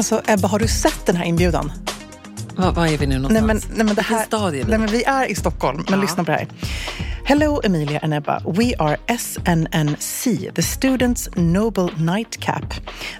Alltså Ebba, har du sett den här inbjudan? Var, var är vi nu Nej någonstans? men, nej, men det här, nej, men vi är i Stockholm, men Ja. lyssna på det här. Hello Emilia and Ebba. We are SNNC, the Students Nobel Nightcap.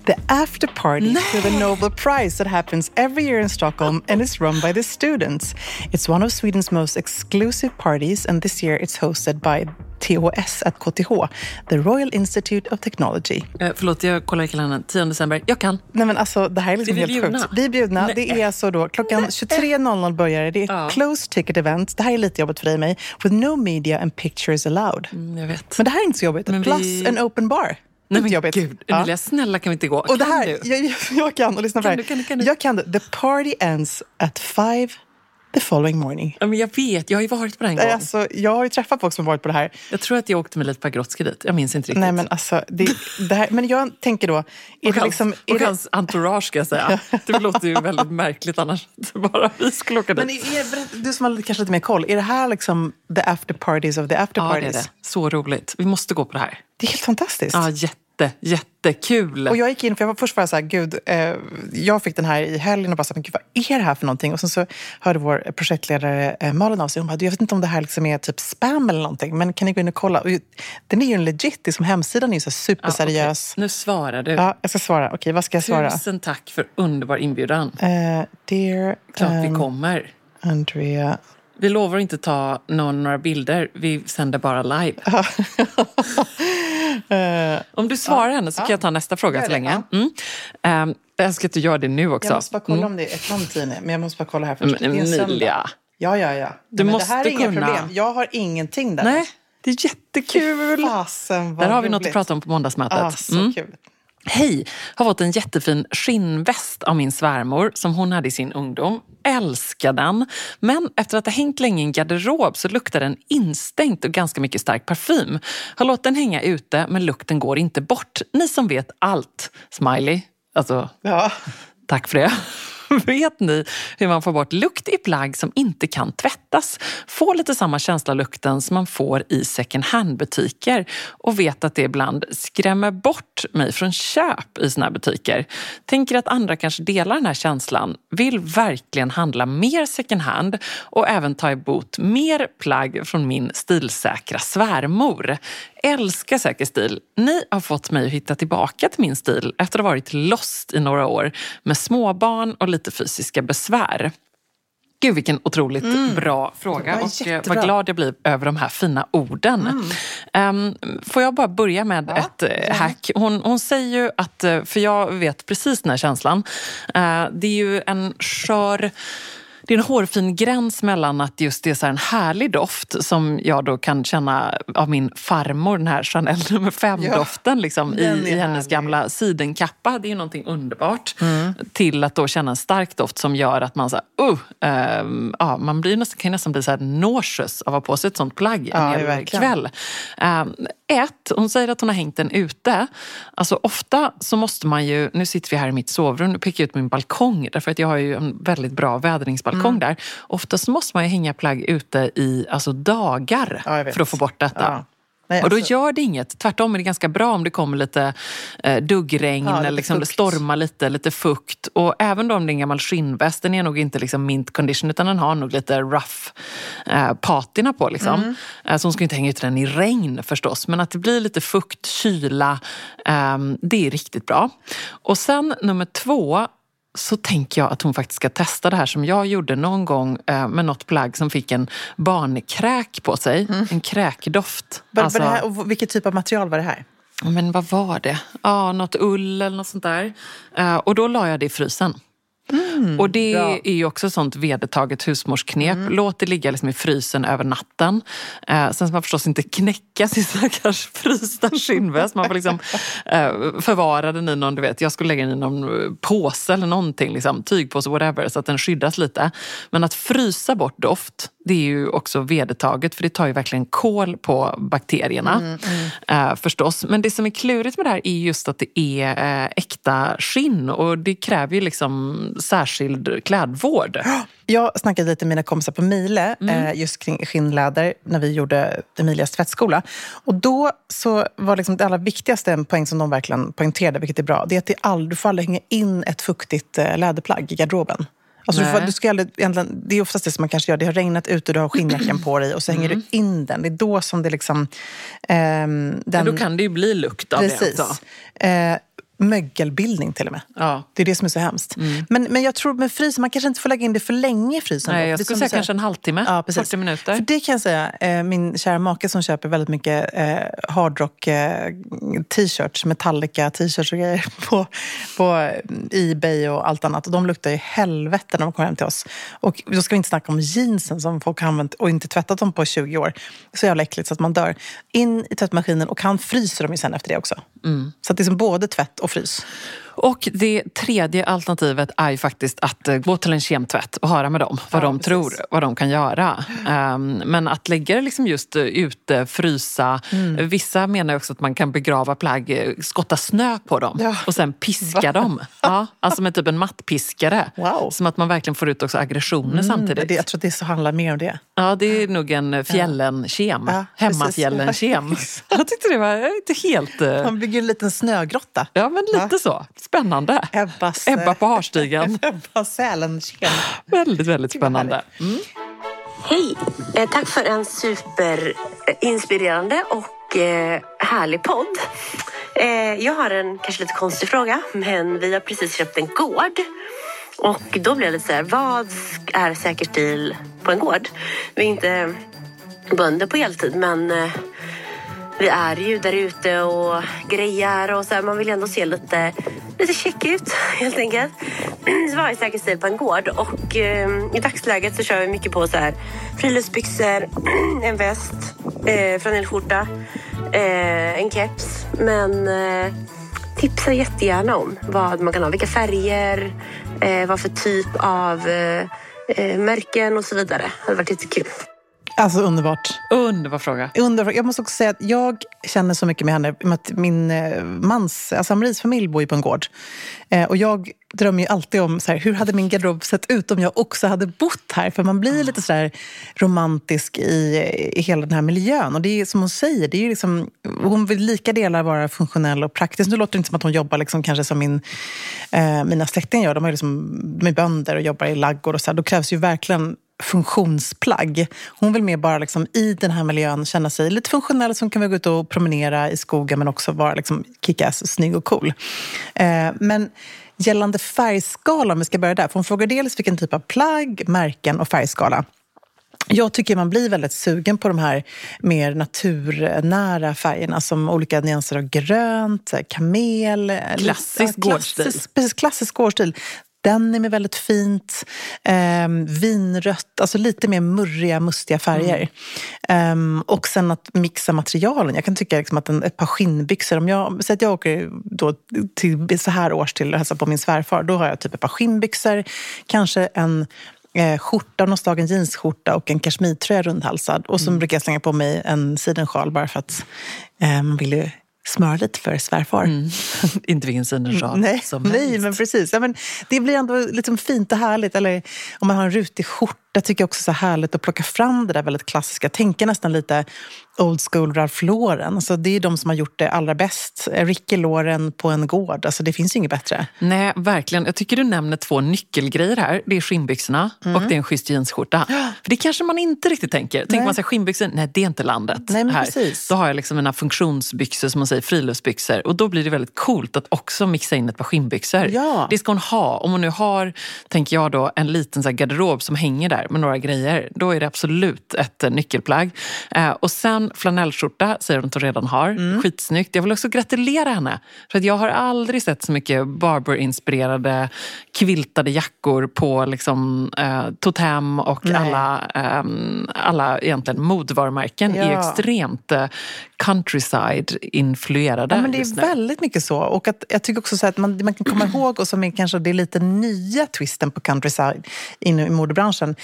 The after party to the Nobel Prize that happens every year in Stockholm and is run by the students. It's one of Sweden's most exclusive parties and this year it's hosted by THS at KTH, the Royal Institute of Technology. Eh, förlåt, jag kollar i kalendern. 10 december. Jag kan. Nej men alltså det här är liksom Är helt bjudna? sjukt. Vi är bjudna. Nej. Det är alltså då klockan 23.00 börjar det. Det är ett Ja. closed ticket event. Det här är lite jobbigt för dig och mig. With no media and pictures allowed. Mm, jag vet. Men det här är inte så jobbigt. Men Plus vi- en open bar. Nej men jobbigt. gud, Ja. Snälla kan vi inte gå? Och det kan här, du? jag, jag kan, och lyssna på det du, kan här. du, kan du? Jag kan det. The party ends at five the following morning. Ja, men jag vet, jag har ju varit på det en gång. Alltså, jag har ju träffat folk som varit på det här. Jag tror att jag åkte med Leif Pagrotsky dit. Jag minns inte riktigt. Nej, men, alltså, det, det här, men jag tänker då... Är och det hans, liksom, är och det, hans entourage ska jag säga. Det låter ju väldigt märkligt annars att bara vi skulle åka dit. men är, du som har lite- kanske lite mer koll, är det här liksom the after parties of the after ja, det är parties? det. Så roligt. Vi måste gå på det här. Det är helt fantastiskt. Ja, jätte, jättekul. Och jag gick in, för jag var först var jag så här, gud, eh, jag fick den här i helgen och bara så här, men gud vad är det här för någonting? Och sen så hörde vår projektledare eh, Malin av sig, hon bara, du, jag vet inte om det här liksom är typ spam eller någonting, men kan ni gå in och kolla? Och den är ju en legit, liksom, hemsidan är ju så här Ja, superseriös. okej. Nu svarar du. Ja, jag ska svara. Okej, vad ska jag svara? Tusen tack för underbar inbjudan. Eh, dear Klart vi um, kommer. Andrea. Vi lovar att inte ta någon, några bilder. Vi sänder bara live. Eh, Om du svarar henne så kan jag ta nästa fråga så det, länge. Mm. Um, jag önskar att du gör det nu också. jag måste bara kolla Mm. om det är ett namn Tine, men jag måste bara kolla här först. Men söndag. Emilia. Ja, ja, ja. Du men måste det här är inga kunna. problem. Jag har ingenting där. Nej, det är jättekul. Fasen, vad Där har vi något att roligt. prata om på måndagsmötet. Ah, så Mm. kul. Hej! Har fått en jättefin skinnväst av min svärmor som hon hade i sin ungdom. Älskar den. Men efter att ha hängt länge i en garderob så luktar den instängt och ganska mycket stark parfym. Har låtit den hänga ute men lukten går inte bort. Ni som vet allt. Smiley. Alltså, Ja. tack för det. Vet ni hur man får bort lukt i plagg som inte kan tvättas? Får lite samma känsla lukten som man får i second hand-butiker och vet att det ibland skrämmer bort mig från köp i såna här butiker. Tänker att andra kanske delar den här känslan, vill verkligen handla mer second hand och även ta emot mer plagg från min stilsäkra svärmor. Älskar säker stil. Ni har fått mig att hitta tillbaka till min stil efter att ha varit lost i några år med småbarn och lite fysiska besvär. Gud vilken otroligt mm. bra fråga och eh, vad glad jag blir över de här fina orden. Mm. Um, får jag bara börja med ja, ett uh, hack? Hon, hon säger ju att, eh, för jag vet precis den här känslan, uh, det är ju en skör det är en hårfin gräns mellan att just det är så en härlig doft som jag då kan känna av min farmor, den här Chanel nummer 5-doften ja, liksom, i, i hennes gamla sidenkappa. Det är ju någonting underbart. Mm. Till att då känna en stark doft som gör att man så här, uh, uh, ja, man blir nästan, kan nästan bli så här nauseous av att ha på sig ett sånt plagg en ja, hel kväll. Uh, ett, hon säger att hon har hängt den ute. Alltså ofta så måste man ju, nu sitter vi här i mitt sovrum, nu pekar jag ut min balkong därför att jag har ju en väldigt bra vädringsbalkong mm. där. Oftast måste man ju hänga plagg ute i alltså, dagar ja, för att få bort detta. Ja. Nej, och då alltså... gör det inget. Tvärtom är det ganska bra om det kommer lite eh, duggregn ja, eller liksom det stormar lite, lite fukt. Och även om det är en gammal skinnväst, den är nog inte liksom mint condition utan den har nog lite rough eh, patina på. Liksom. Mm. Eh, så hon ska inte hänga ut den i regn förstås. Men att det blir lite fukt, kyla, eh, det är riktigt bra. Och sen nummer två, så tänker jag att hon faktiskt ska testa det här som jag gjorde någon gång eh, med något plagg som fick en barnkräk på sig. Mm. En kräkdoft. Var, alltså, var här, och vilket typ av material var det här? Men vad var det? Ja, något ull eller något sånt där. Eh, och då la jag det i frysen. Mm, och det bra. är ju också sånt vedertaget husmorsknep. Mm. Låt det ligga liksom i frysen över natten. Eh, sen ska man förstås inte knäcka sin stackars frysta skinnväst. Man får liksom eh, förvara den i någon, du vet, jag skulle lägga den i någon påse eller någonting, liksom, tygpåse, whatever, så att den skyddas lite. Men att frysa bort doft, det är ju också vedertaget för det tar ju verkligen kol på bakterierna. Mm, mm. Eh, förstås. Men det som är klurigt med det här är just att det är eh, äkta skinn och det kräver ju liksom särskild klädvård. Jag snackade lite med mina kompisar på Mile mm. eh, just kring skinnläder när vi gjorde Emilias tvättskola. Och då så var liksom det allra viktigaste en poäng som de verkligen poängterade, vilket är bra, det är att det aldrig, du får aldrig hänga in ett fuktigt eh, läderplagg i garderoben. Alltså du får, du ska aldrig, det är oftast det som man kanske gör. Det har regnat ute, du har skinnjackan på dig och så hänger mm. du in den. Det är då som det liksom... Eh, den, Men då kan det ju bli lukt av precis. det också. Eh, mögelbildning till och med. Ja. Det är det som är så hemskt. Mm. Men, men jag tror med frysen, man kanske inte får lägga in det för länge i frysen. Nej, jag skulle säga kanske en halvtimme, ja, 40 minuter. För det kan jag säga, eh, min kära make som köper väldigt mycket eh, hardrock eh, t-shirts, Metallica t-shirts och grejer på, på Ebay och allt annat. Och de luktar ju helvete när de kommer hem till oss. Och då ska vi inte snacka om jeansen som folk har använt och inte tvättat dem på 20 år. Så jävla äckligt så att man dör. In i tvättmaskinen och han fryser dem ju sen efter det också. Mm. Så att det är som både tvätt och och frys. Och det tredje alternativet är ju faktiskt att eh, gå till en kemtvätt och höra med dem vad ja, de precis. tror, vad de kan göra. Um, men att lägga det liksom just eh, ute, frysa. Mm. Vissa menar också att man kan begrava plagg, eh, skotta snö på dem ja. och sen piska Va? dem. Ja, alltså med typ en mattpiskare. Wow. Som att man verkligen får ut också aggressioner mm, samtidigt. Det, jag tror att det så handlar mer om det. Ja, det är nog en fjällen-kem. Ja. Hemmafjällen-kem. jag tyckte det var inte helt... Man bygger en liten snögrotta. Ja, men lite så. Spännande. Ebbas, Ebba på Harstigen. Ebba Sälen-ken. Väldigt, väldigt spännande. Mm. Hej! Eh, tack för en superinspirerande och eh, härlig podd. Eh, jag har en kanske lite konstig fråga, men vi har precis köpt en gård. Och då blir jag lite så här, vad är säker stil på en gård? Vi är inte bönder på heltid, men eh, vi är ju där ute och grejar och så här, man vill ändå se lite, lite check ut helt enkelt. Så var jag säker stil på en gård och eh, i dagsläget så kör vi mycket på så här friluftsbyxor, en väst, eh, flanellskjorta, eh, en keps. Men eh, tipsa jättegärna om vad man kan ha, vilka färger, eh, vad för typ av eh, eh märken och så vidare. Det hade varit jättekul. Alltså underbart. Underbar fråga. Underbart. Jag måste också säga att jag känner så mycket med henne. Med att min eh, mans, alltså Maries familj bor ju på en gård. Eh, och jag drömmer ju alltid om så här, hur hade min garderob sett ut om jag också hade bott här. För man blir lite så här romantisk i, i hela den här miljön. Och det är som hon säger, det är liksom, hon vill lika delar vara funktionell och praktisk. Nu låter det inte som att hon jobbar liksom kanske som min, eh, mina släktingar gör. De är liksom, de är bönder och jobbar i laggård och så. Här. Då krävs ju verkligen funktionsplagg. Hon vill mer bara liksom i den här miljön känna sig lite funktionell som kan gå ut och promenera i skogen men också vara liksom kickass, snygg och cool. Eh, men gällande färgskala, om vi ska börja där, för hon frågar dels vilken typ av plagg, märken och färgskala. Jag tycker man blir väldigt sugen på de här mer naturnära färgerna som olika nyanser av grönt, kamel... Klassisk gårdstil. Klassisk, klassisk gårdstil. Denim är väldigt fint. Eh, vinrött, alltså lite mer murriga, mustiga färger. Mm. Eh, och sen att mixa materialen. Jag kan tycka liksom att en, ett par skinnbyxor, om jag, säg att jag åker då till så här års till och hälsar på min svärfar, då har jag typ ett par skinnbyxor, kanske en eh, skjorta av något slag, en jeansskjorta och en kashmirtröja rundhalsad. Och så mm. brukar jag slänga på mig en sidensjal bara för att eh, man vill ju smöra lite för svärfar. Mm. Inte vilken sidenschal nej, som Nej, men precis. Ja, men det blir ändå liksom fint och härligt. Eller om man har en rutig skjorta tycker jag också så härligt att plocka fram det där väldigt klassiska. Tänka nästan lite old school Ralph Lauren. Alltså det är de som har gjort det allra bäst. Ricky Lauren på en gård. Alltså det finns ju inget bättre. Nej, verkligen. Jag tycker du nämner två nyckelgrejer här. Det är skinnbyxorna mm. och det är en schysst jeansskjorta. För det kanske man inte riktigt tänker. Tänker nej. man sig skinnbyxor, nej det är inte landet. Nej, men här. Precis. Då har jag liksom mina funktionsbyxor, som man säger, friluftsbyxor. Och då blir det väldigt coolt att också mixa in ett par skinnbyxor. Ja. Det ska hon ha. Om hon nu har, tänker jag då, en liten så garderob som hänger där med några grejer. Då är det absolut ett nyckelplagg. Eh, och sen flanellskjorta säger hon att hon redan har. Mm. Skitsnyggt. Jag vill också gratulera henne. För att jag har aldrig sett så mycket Barber-inspirerade kviltade jackor på liksom, eh, Totem och alla, eh, alla egentligen modvarumärken ja. är extremt eh, countryside-influerade. Ja, men det är väldigt mycket så. Och att, jag tycker också så att man, man kan komma ihåg, och som är kanske det är lite nya twisten på countryside i modebranschen.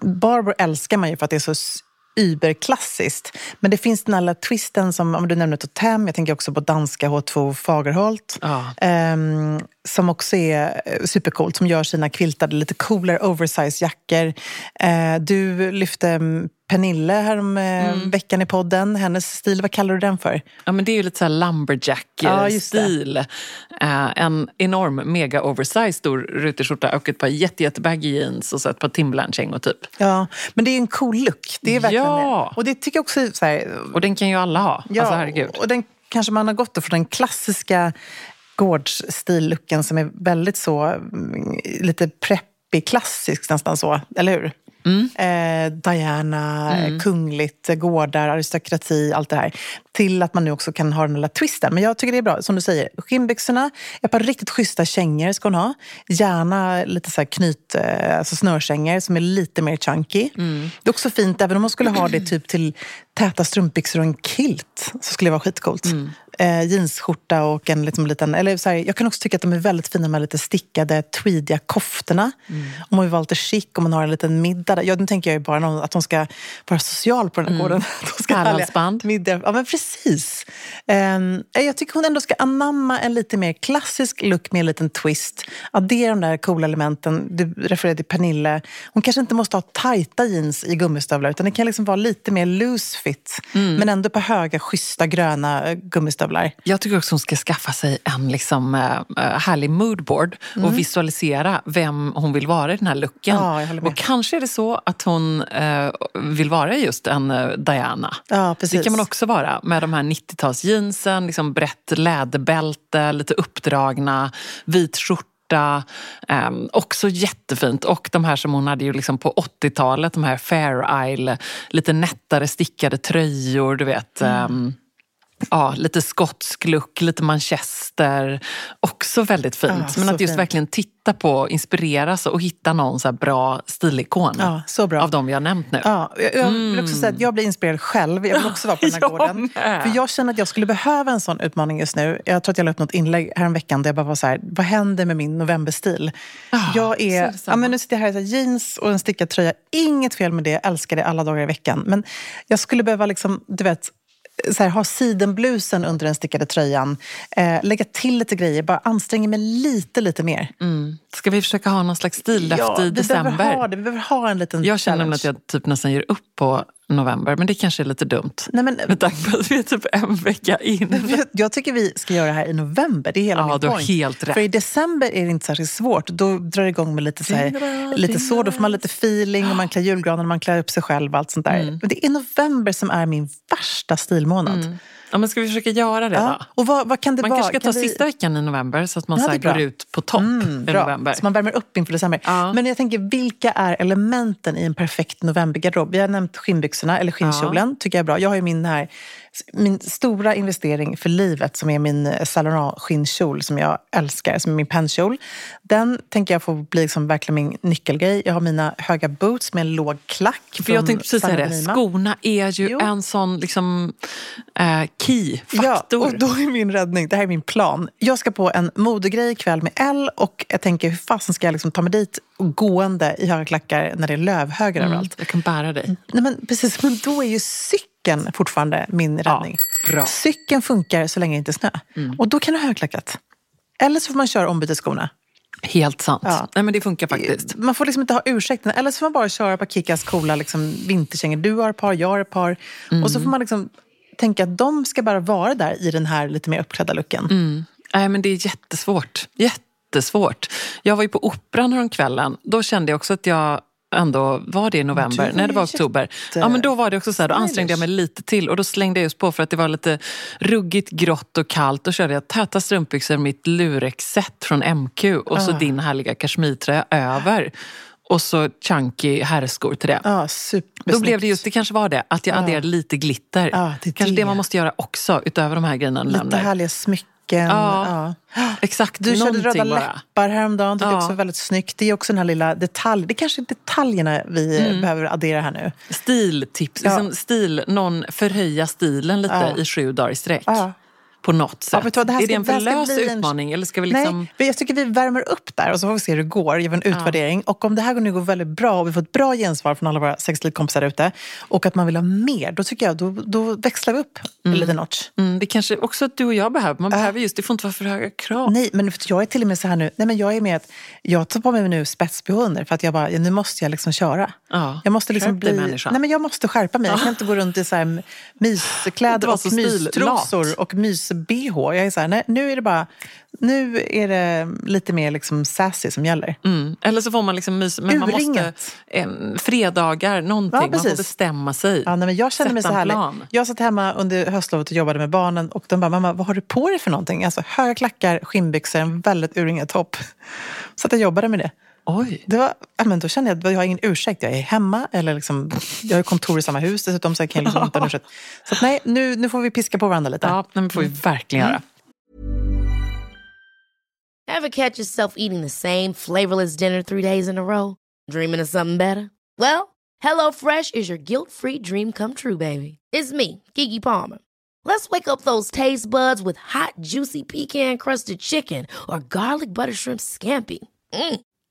Barber älskar man ju för att det är så überklassiskt. Men det finns den här twisten som, om du nämner Totem, jag tänker också på danska H2 Fagerholt. Ja. Um, som också är eh, supercoolt, som gör sina quiltade, lite coolare oversize jackor. Uh, du lyfte Pernille härom eh, mm. veckan i podden. Hennes stil, vad kallar du den för? Ja, men det är ju lite så lumberjack-stil. Ja, uh, en enorm mega oversize stor rutig skjorta och ett par jätte, jättebaggy jeans och så ett par Timberland-kängor typ. Ja, men det är en cool look. Det är verkligen ja. det. Och det tycker jag också så här, Och den kan ju alla ha. Ja, alltså, herregud. och den kanske man har gått från den klassiska gårdsstil-looken som är väldigt så, mm, lite preppig, klassisk nästan så, eller hur? Mm. Eh, Diana, mm. kungligt, gårdar, aristokrati, allt det här. Till att man nu också kan ha den lilla twisten. Men jag tycker det är bra, som du säger. Skinnbyxorna, ett par riktigt schyssta kängor ska hon ha. Gärna lite så knyt, eh, alltså snörkängor som är lite mer chunky. Mm. Det är också fint, även om man skulle ha det typ till täta strumpbyxor och en kilt så skulle det vara skitcoolt. Mm. Eh, jeansskjorta och en liksom liten... Eller så här, jag kan också tycka att de är väldigt fina med lite stickade tweediga koftorna. Mm. Om man vill vara lite chic, om man har en liten middag. Ja, nu tänker jag ju bara att de ska vara social på den här mm. gården. Pärlhalsband. Middag. Ja, men precis. Eh, jag tycker hon ändå ska anamma en lite mer klassisk look med en liten twist. Addera de där coola elementen. Du refererade till Pernille. Hon kanske inte måste ha tajta jeans i gummistövlar utan det kan liksom vara lite mer loose fit. Mm. Men ändå på höga, schyssta gröna eh, gummistövlar. Jag tycker också hon ska skaffa sig en liksom, äh, härlig moodboard mm. och visualisera vem hon vill vara i den här looken. Ja, och kanske är det så att hon äh, vill vara just en äh, Diana. Ja, precis. Det kan man också vara med de här 90-talsjeansen, liksom brett läderbälte, lite uppdragna, vit skjorta Um, också jättefint. Och de här som hon hade ju liksom på 80-talet, de här Fair Isle, lite nättare stickade tröjor, du vet. Mm. Um, Ja, lite skotsk look, lite manchester. Också väldigt fint. Ja, Men att just fint. verkligen titta på, inspireras och hitta någon så bra stilikon. Ja, så bra. Av de vi har nämnt nu. Ja, jag jag vill också säga att jag blir inspirerad själv. Jag vill också vara på den här Jag gården. med. För jag känner att jag skulle behöva en sån utmaning just nu. Jag tror att jag la upp något inlägg häromveckan där jag bara var så här, vad händer med min novemberstil? jag så är, ja, men nu sitter jag här i så här jeans och en stickad tröja. Inget fel med det, jag älskar det alla dagar i veckan. Men jag skulle behöva liksom, du vet, här, ha sidenblusen under den stickade tröjan. Eh, lägga till lite grejer, bara anstränga mig lite, lite mer. Mm. Ska vi försöka ha någon slags stillöft Ja, i vi december? behöver ha det. Vi behöver ha en liten Jag känner challenge. att jag typ nästan ger upp på november, men det kanske är lite dumt. Nej, men, Med tanke på att vi är typ en vecka in. Jag- tycker vi ska göra det här i november. Det är hela Ja, min du point. helt rätt. För i december är det inte särskilt svårt. Då drar det igång med lite, så här, Dingla, lite så. Då får man lite feeling och man klär julgranen, man klär upp sig själv och allt sånt där. Mm. Men det är november som är min värsta stilmånad. Ja, men ska vi försöka göra det Ja. Och vad, vad kan det Man vara? kanske ska ta Kan vi- sista veckan i november så att man Ja, så går ut på topp Mm, i november. Så man värmer upp inför december. Ja. Men jag tänker, vilka är elementen i en perfekt novembergarderob? Vi har nämnt skinnbyxorna, eller skinnkjolen. tycker jag är bra. Jag har ju min här, min stora investering för livet som är min Saint Laurent skinnkjol som jag älskar, som är min pennkjol. Den tänker jag få bli liksom verkligen min nyckelgrej. Jag har mina höga boots med en låg klack. För jag tänkte precis säga det, skorna är ju Jo. en sån liksom, eh, key-faktor. Ja, och då är min räddning, det här är min plan. Jag ska på en modegrej ikväll med L och jag tänker hur fasen ska jag liksom ta mig dit och gående i höga klackar när det är lövhögar Mm, överallt. jag kan bära dig. Nej, men precis, men då är ju cykeln fortfarande min räddning. Mm. Cykeln funkar så länge det inte är snö. Och då kan du ha högklackat. Eller så får man köra ombytesskorna. Helt sant. Ja. Nej, men det funkar faktiskt. Man får liksom inte ha ursäkten. Eller så får man bara köra på Kikas coola liksom, vinterkängor. Du har ett par, jag har ett par. Och så får man liksom tänka att de ska bara vara där i den här lite mer uppklädda looken. Mm. Nej, men det är jättesvårt. Jättesvårt. Jag var ju på Operan häromkvällen. Då kände jag också att jag ändå, var det i november? Nej, det var oktober. Ja, men då var det också så här, då ansträngde jag mig lite till och då slängde jag just på för att det var lite ruggigt, grått och kallt. Då körde jag täta strumpbyxor, mitt lurex-set från MQ och så Ah. din härliga kashmirtröja över. Och så chunky herrskor till det. Supersnyggt. Då blev det just, det kanske var det, att jag adderade lite glitter. Ja, det kanske det det. man måste göra också, utöver de här grejerna Lite härliga smycken. Ja. Ja. Exakt, Du körde röda bara. läppar häromdagen. Det är Ja. också väldigt snyggt. Det är också den här lilla detalj. Det är kanske är detaljerna vi Mm. behöver addera här nu. Stiltips, Ja. liksom stil, någon förhöja stilen lite i sju dagar i sträck. Ja. På något sätt. du vad, det här är det en för lös bli en- utmaning eller ska vi liksom... Nej, jag tycker vi värmer upp där och så får vi se hur det går. Gör en utvärdering. Och om det här nu går väldigt bra och vi får ett bra gensvar från alla våra sexlivkompisar där ute och att man vill ha mer, då tycker jag då, då växlar vi upp en liten notch. Mm, det kanske också att du och jag behöver. Man behöver just, det får inte vara för höga krav. Nej, men jag är till och med så här nu, nej men jag är med att jag tar på mig nu spets under för att jag bara, ja, nu måste jag liksom köra. Ja, Jag måste liksom skärp bli, människa. nej men jag måste skärpa mig. Jag kan inte gå runt i så här myskläder och stillat. mystrosor och mys-bh. Jag är så här, nej, nu är det bara, nu är det lite mer liksom sassy som gäller. Mm. Eller så får man liksom mys, men man måste... Eh, fredagar, någonting. Ja, man får bestämma sig. Ja, nej, men jag känner mig så härlig. plan. Jag satt hemma under höstlovet och jobbade med barnen och de bara, mamma vad har du på dig för någonting? Alltså höga klackar, skinnbyxor, en väldigt urringad topp. Så att jag jobbade med det. Oj. det var, ja, men då kände jag att jag har ingen ursäkt. Jag är hemma, eller liksom, jag har kontor i samma hus dessutom så jag kan liksom inte ha ursäkt. Så att, nej, nu, nu får vi piska på varandra lite. Ja, det får vi verkligen göra. Ever catch yourself eating the same flavorless dinner three days in a row? Dreaming of something better? Well, HelloFresh is your guilt-free dream come true, baby. It's me, Kiki Palmer. Let's wake up those taste buds with hot, juicy pecan-crusted chicken or garlic butter shrimp scampi. Mm.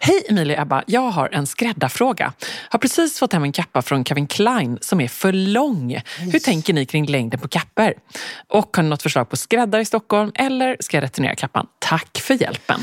Hej Emilia och Ebba, jag har en skräddarfråga. Har precis fått hem en kappa från Calvin Klein som är för lång. Hur tänker ni kring längden på kappor? Och har ni något förslag på skräddare i Stockholm eller ska jag returnera kappan? Tack för hjälpen.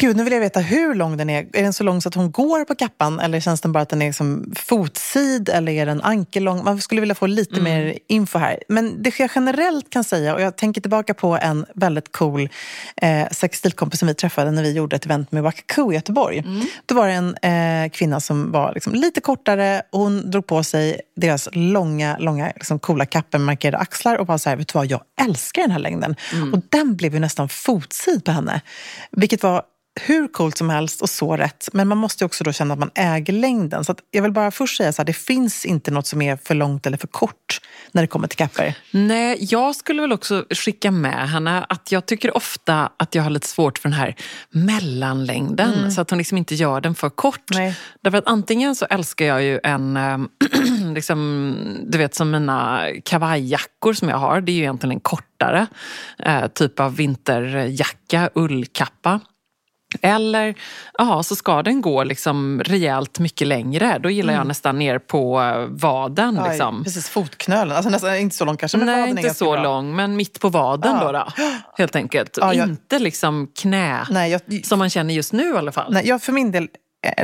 Gud, nu vill jag veta hur lång den är. Är den så lång så att hon går på kappan eller känns den bara att den är som fotsid eller är den ankellång? Man skulle vilja få lite mm. mer info här. Men det jag generellt kan säga, och jag tänker tillbaka på en väldigt cool eh, sextilkompis som vi träffade när vi gjorde ett event med Wakaku i Göteborg. Mm. Då var det en eh, kvinna som var liksom lite kortare och hon drog på sig deras långa, långa liksom coola kappor med markerade axlar och bara så här, vet du vad, jag älskar den här längden. Mm. Och den blev ju nästan fotsid på henne. Vilket var hur coolt som helst och så rätt. Men man måste också då känna att man äger längden. Så jag vill bara först säga så här, det finns inte något som är för långt eller för kort när det kommer till kapper. Nej, jag skulle väl också skicka med henne att jag tycker ofta att jag har lite svårt för den här mellanlängden. Mm. Så att hon liksom inte gör den för kort. Nej. Därför att antingen så älskar jag ju en, ehm, liksom, du vet som mina kavajjackor som jag har. Det är ju egentligen en kortare eh, typ av vinterjacka, ullkappa. Eller ja, så ska den gå liksom rejält mycket längre. Då gillar mm. jag nästan ner på eh, vaden. Aj, liksom. Precis, fotknölen. Alltså nästan, inte så lång kanske, men Nej, inte så bra. lång, men mitt på vaden ja. då, då. Helt enkelt. Ja, jag... Inte liksom knä, Nej, jag... som man känner just nu i alla fall. Nej, jag för min del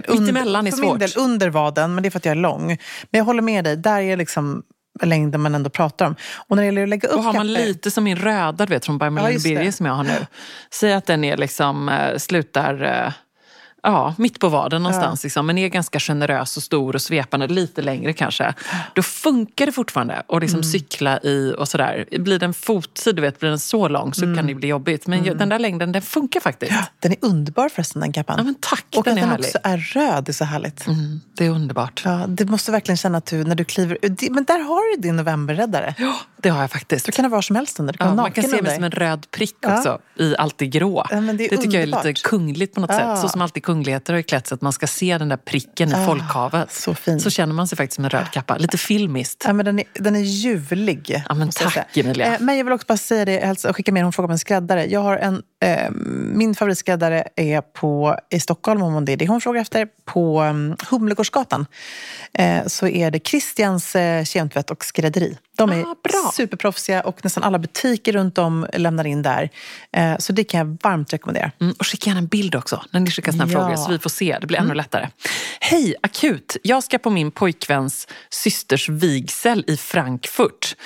Mittemellan är för svårt. Min del under vaden, men det är för att jag är lång. Men jag håller med dig, där är liksom längden man ändå pratar om. Och när det gäller att lägga upp Då har man kapper... lite som min röda du vet, från By Marlene ja, Birger som jag har nu. Säg att den är liksom, äh, slutar äh, ja, mitt på vaden någonstans. Ja. Liksom, men är ganska generös och stor och svepande, lite längre kanske. Då funkar det fortfarande att liksom mm. cykla i och sådär. Blir den fotsid, du vet, blir den så lång så mm. kan det bli jobbigt. Men mm. den där längden, den funkar faktiskt. Ja, den är underbar förresten, den kappan. Ja, men tack, och den att är den härlig. också är röd är så härligt. Mm, det är underbart. Ja, det måste verkligen känna att du, när du kliver Men där har du din novemberräddare. Ja, det har jag faktiskt. Du kan ha var som helst under. Ja, man kan se mig som en röd prick också, i allt det grå. Ja, det, det tycker jag är lite kungligt på något sätt. Så som alltid kungligheter har klätt sig att man ska se den där pricken i ah, folkhavet. Så, fin. så känner man sig faktiskt som en röd kappa. Lite filmiskt. Ja, men den, är, den är ljuvlig. Ja, men tack Emilia. Eh, men jag vill också bara säga det, hälsa, skicka med en fråga om en skräddare. Jag har en, eh, min favoritskräddare är på, i Stockholm, om det är det hon frågar efter, på um, Humlegårdsgatan. Eh, så är det Christians eh, kemtvätt och skrädderi. De är ah, superproffsiga och nästan alla butiker runt om lämnar in där. Eh, så det kan jag varmt rekommendera. Mm, och skicka gärna en bild också när ni skickar sina ja. frågor så vi får se. Det blir ännu mm. lättare. Hej, akut! Jag ska på min pojkväns systers vigsel i Frankfurt.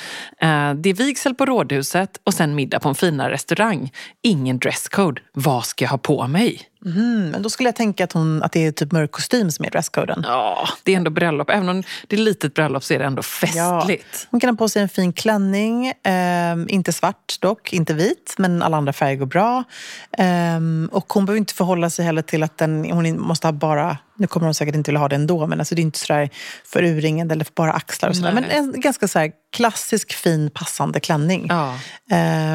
Eh, det är vigsel på rådhuset och sen middag på en finare restaurang. Ingen dresscode. Vad ska jag ha på mig? Mm, men då skulle jag tänka att, hon, att det är typ mörk kostym som är dresskoden. Ja, det är ändå bröllop. Även om det är litet bröllop så är det ändå festligt. Ja. Hon kan ha på sig en fin klänning. Eh, inte svart dock, inte vit. Men alla andra färger går bra. Eh, och hon behöver inte förhålla sig heller till att den, hon måste ha bara nu kommer hon säkert inte vilja ha det ändå, men alltså det är inte sådär för urringad eller för bara axlar. Och sådär. Men en ganska så klassisk, fin, passande klänning. Ja.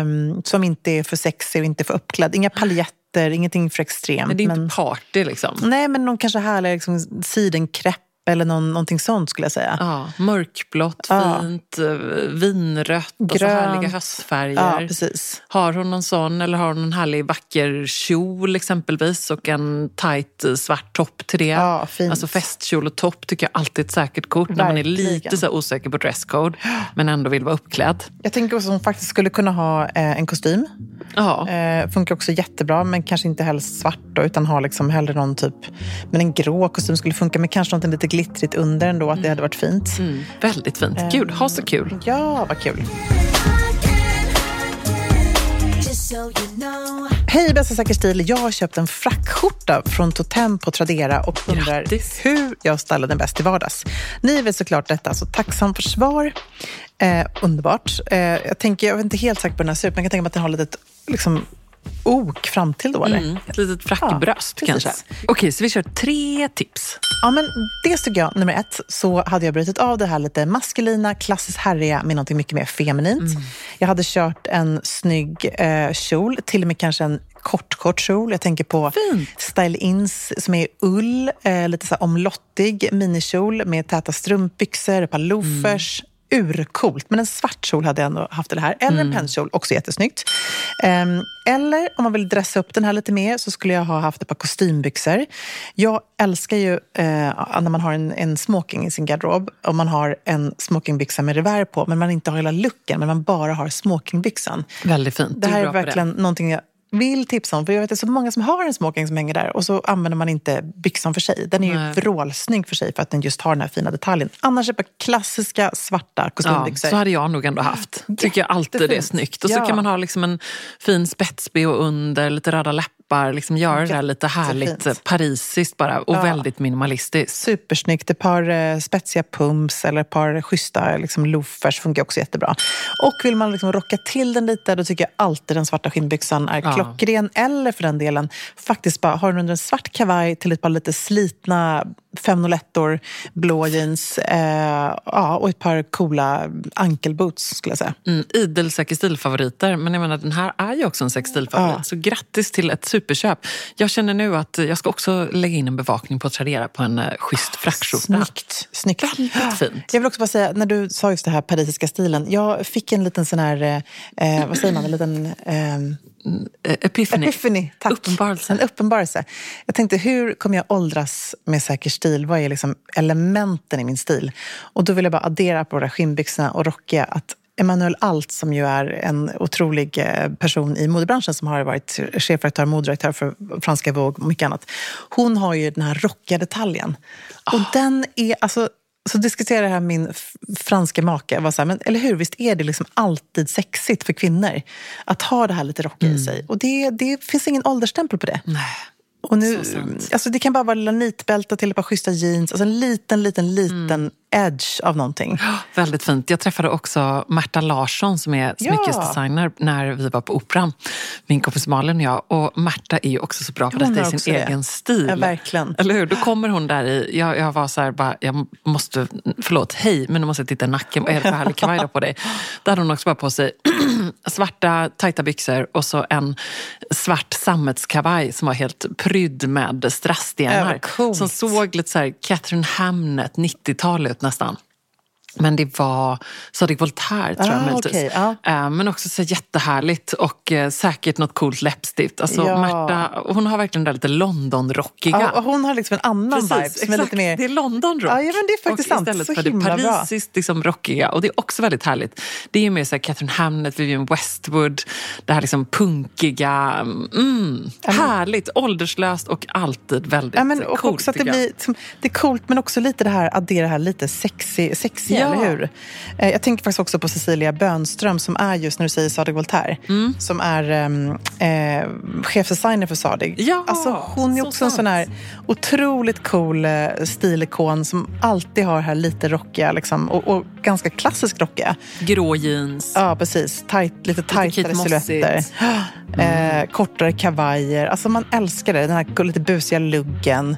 Um, som inte är för sexig och inte för uppklädd. Inga paljetter, ingenting för extremt. Men det är inte men... party liksom? Nej, men någon kanske härlig liksom, sidenkräpp eller någon, någonting sånt skulle jag säga. Ja, mörkblått, fint, eh, vinrött och så Grönt. härliga höstfärger. Ja, precis. Har hon någon sån eller har hon en härlig vacker kjol exempelvis och en tajt eh, svart topp till det? Ja, fint. Alltså festkjol och topp tycker jag alltid är ett säkert kort när man är Verkligen. lite så osäker på dresscode men ändå vill vara uppklädd. Jag tänker också att hon faktiskt skulle kunna ha eh, en kostym. Ja, Eh, funkar också jättebra, men kanske inte helst svart då, utan ha liksom hellre någon typ... Men en grå kostym skulle funka, med kanske något lite glittrigt under ändå, att det hade varit fint. mm, väldigt fint. Gud, ha så kul. Ja, vad kul. Hej bästa Säker stil, jag har köpt en frackskjorta från Totem på Tradera och undrar Grattis. hur jag stylar den bäst till vardags. Ni vet såklart detta, så tacksam för svar. Eh, underbart. Eh, jag, tänker, jag är inte helt säker på hur den här ser ut, men jag kan tänka mig att den har lite liksom, ok fram till då. Eller? Mm, ett litet frackbröst Ja, kanske. Okej, så vi kör tre tips. Ja, men dels tycker jag, nummer ett, så hade jag brutit av det här lite maskulina, klassiskt herriga med något mycket mer feminint. Jag hade kört en snygg eh, kjol, till och med kanske en kort, kort kjol. Jag tänker på Fint. style-ins som är ull, eh, lite så omlottig minikjol med täta strumpbyxor, ett par loafers. Urcoolt, men en svart kjol hade jag ändå haft i det här. Eller en pennkjol, också jättesnyggt. Ehm, eller om man vill dressa upp den här lite mer så skulle jag ha haft ett par kostymbyxor. Jag älskar ju eh, när man har en, en smoking i sin garderob och man har en smokingbyxa med revär på men man inte har hela looken, men man bara har smokingbyxan. Väldigt fint. Det här är på verkligen någonting jag vill tipsa om. För jag vet att det är så många som har en smoking som hänger där och så använder man inte byxan för sig. Den är ju Nej. vrålsnygg för sig för att den just har den här fina detaljen. Annars är det klassiska svarta Ja, kostymbyxor. så hade jag nog ändå haft. Tycker jag alltid det är snyggt. Och så Ja. kan man ha liksom en fin spetsbh under, lite röda läppar. Liksom göra det där lite härligt parisiskt bara. Och Ja. väldigt minimalistiskt. Supersnyggt. Ett par eh, spetsiga pumps eller ett par schyssta liksom, loafers funkar också jättebra. Och vill man liksom rocka till den lite, då tycker jag alltid den svarta skinnbyxan är Ja. klockren. Eller för den delen, faktiskt bara har den under en svart kavaj till ett par lite slitna 501 blå jeans eh, ja, och ett par coola ankelboots skulle jag säga. Mm, idel säker stilfavoriter. Men jag menar, den här är ju också en säker stilfavorit. Ja. Så grattis till ett superköp. Jag känner nu att jag ska också lägga in en bevakning på Tradera på en eh, schysst frackskjorta. Snyggt. Snyggt. Väldigt fint. Jag vill också bara säga, när du sa just det här parisiska stilen. Jag fick en liten sån här, eh, eh, vad säger man, en liten... Eh, Epiphany. Epiphany, tack. Uppenbarelse. En uppenbarelse. Jag tänkte, hur kommer jag åldras med säker stil? Vad är liksom elementen i min stil? Och då vill jag bara addera på de där skinnbyxorna och rockiga att Emanuel Alt, som ju är en otrolig eh, person i modebranschen som har varit chefredaktör, moderedaktör för franska Vogue och mycket annat. Hon har ju den här rockiga detaljen. Och den är, alltså, så diskuterade jag här med min franska make. Var så här, men, eller hur, visst är det liksom alltid sexigt för kvinnor att ha det här lite rockiga i sig? Och det, det finns ingen åldersstämpel på det. Nej. Och nu, alltså det kan bara vara lilla nitbälte till ett par schyssta jeans. Alltså en liten, liten, liten edge av någonting. Väldigt fint. Jag träffade också Märta Larsson som är Ja. smyckesdesigner när vi var på Operan. Min kompis Malin och jag. Och Märta är ju också så bra på Hon detta i sin det. egen stil. Ja, verkligen. Eller hur? Då kommer hon där i... Jag, jag var så här bara, jag måste... Förlåt, hej, men nu måste jag titta i nacken. Vad är det för härlig kavaj på dig? Där hade hon också bara på sig svarta tajta byxor och så en svart sammetskavaj som var helt prydd med Ja, strassstenar. coolt. som såg lite så här Catherine Hamnet, 90-tal ut nästan. Men det var Sadiq Voltaire tror jag Ah, möjligtvis. okej, ja. Eh, Men också så jättehärligt och eh, säkert något coolt läppstift. Alltså Ja. Märta, hon har verkligen det lite London-rockiga. Och hon har liksom en annan vibe Precis, som är lite mer... Det är London-rock. Ja, men det är faktiskt och sant. Istället Så för det parisiskt liksom rockiga. Och det är också väldigt härligt. Det är ju mer så här Catherine Hamnet, Vivienne Westwood, det här liksom punkiga. Mm, härligt, ålderslöst och alltid väldigt Ja, men, och coolt. också att det, jag. blir, som- det är coolt, men också lite det här, addera här lite sexy, sexy Ja. eller hur? Eh, Jag tänker faktiskt också på Cecilia Bönström som är just, när du säger Sadiq Voltaire, Mm. som är um, eh, chefsdesigner för Sadiq. Ja, alltså, hon är så också en sån här otroligt cool eh, stilikon som alltid har här lite rockiga liksom, och, och ganska klassiskt rockiga. Grå jeans. Ja, precis. Tight, lite tajtare Kate Mossigt. silhuetter. Eh, kortare kavajer. Alltså man älskar det. Den här lite busiga luggen.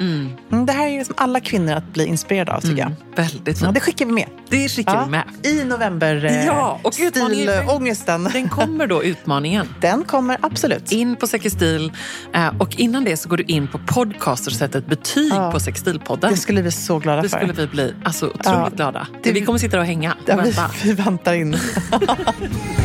Mm, det här är liksom alla kvinnor att bli inspirerade av, tycker Mm, väldigt jag. Ja, fint. det skickar vi med. Det Det skickar vi med. I november, eh, Ja, och stilångesten. Den kommer då, utmaningen. Den kommer absolut. In på Säkerstil eh, och innan det så går du in på podcast och sätter ett betyg Ja. på Säkerstilpodden. Det skulle vi så glada Det för. skulle vi bli alltså, otroligt Ja. glada. Det- vi kommer sitta och hänga och ja, vi, vänta. vi väntar in.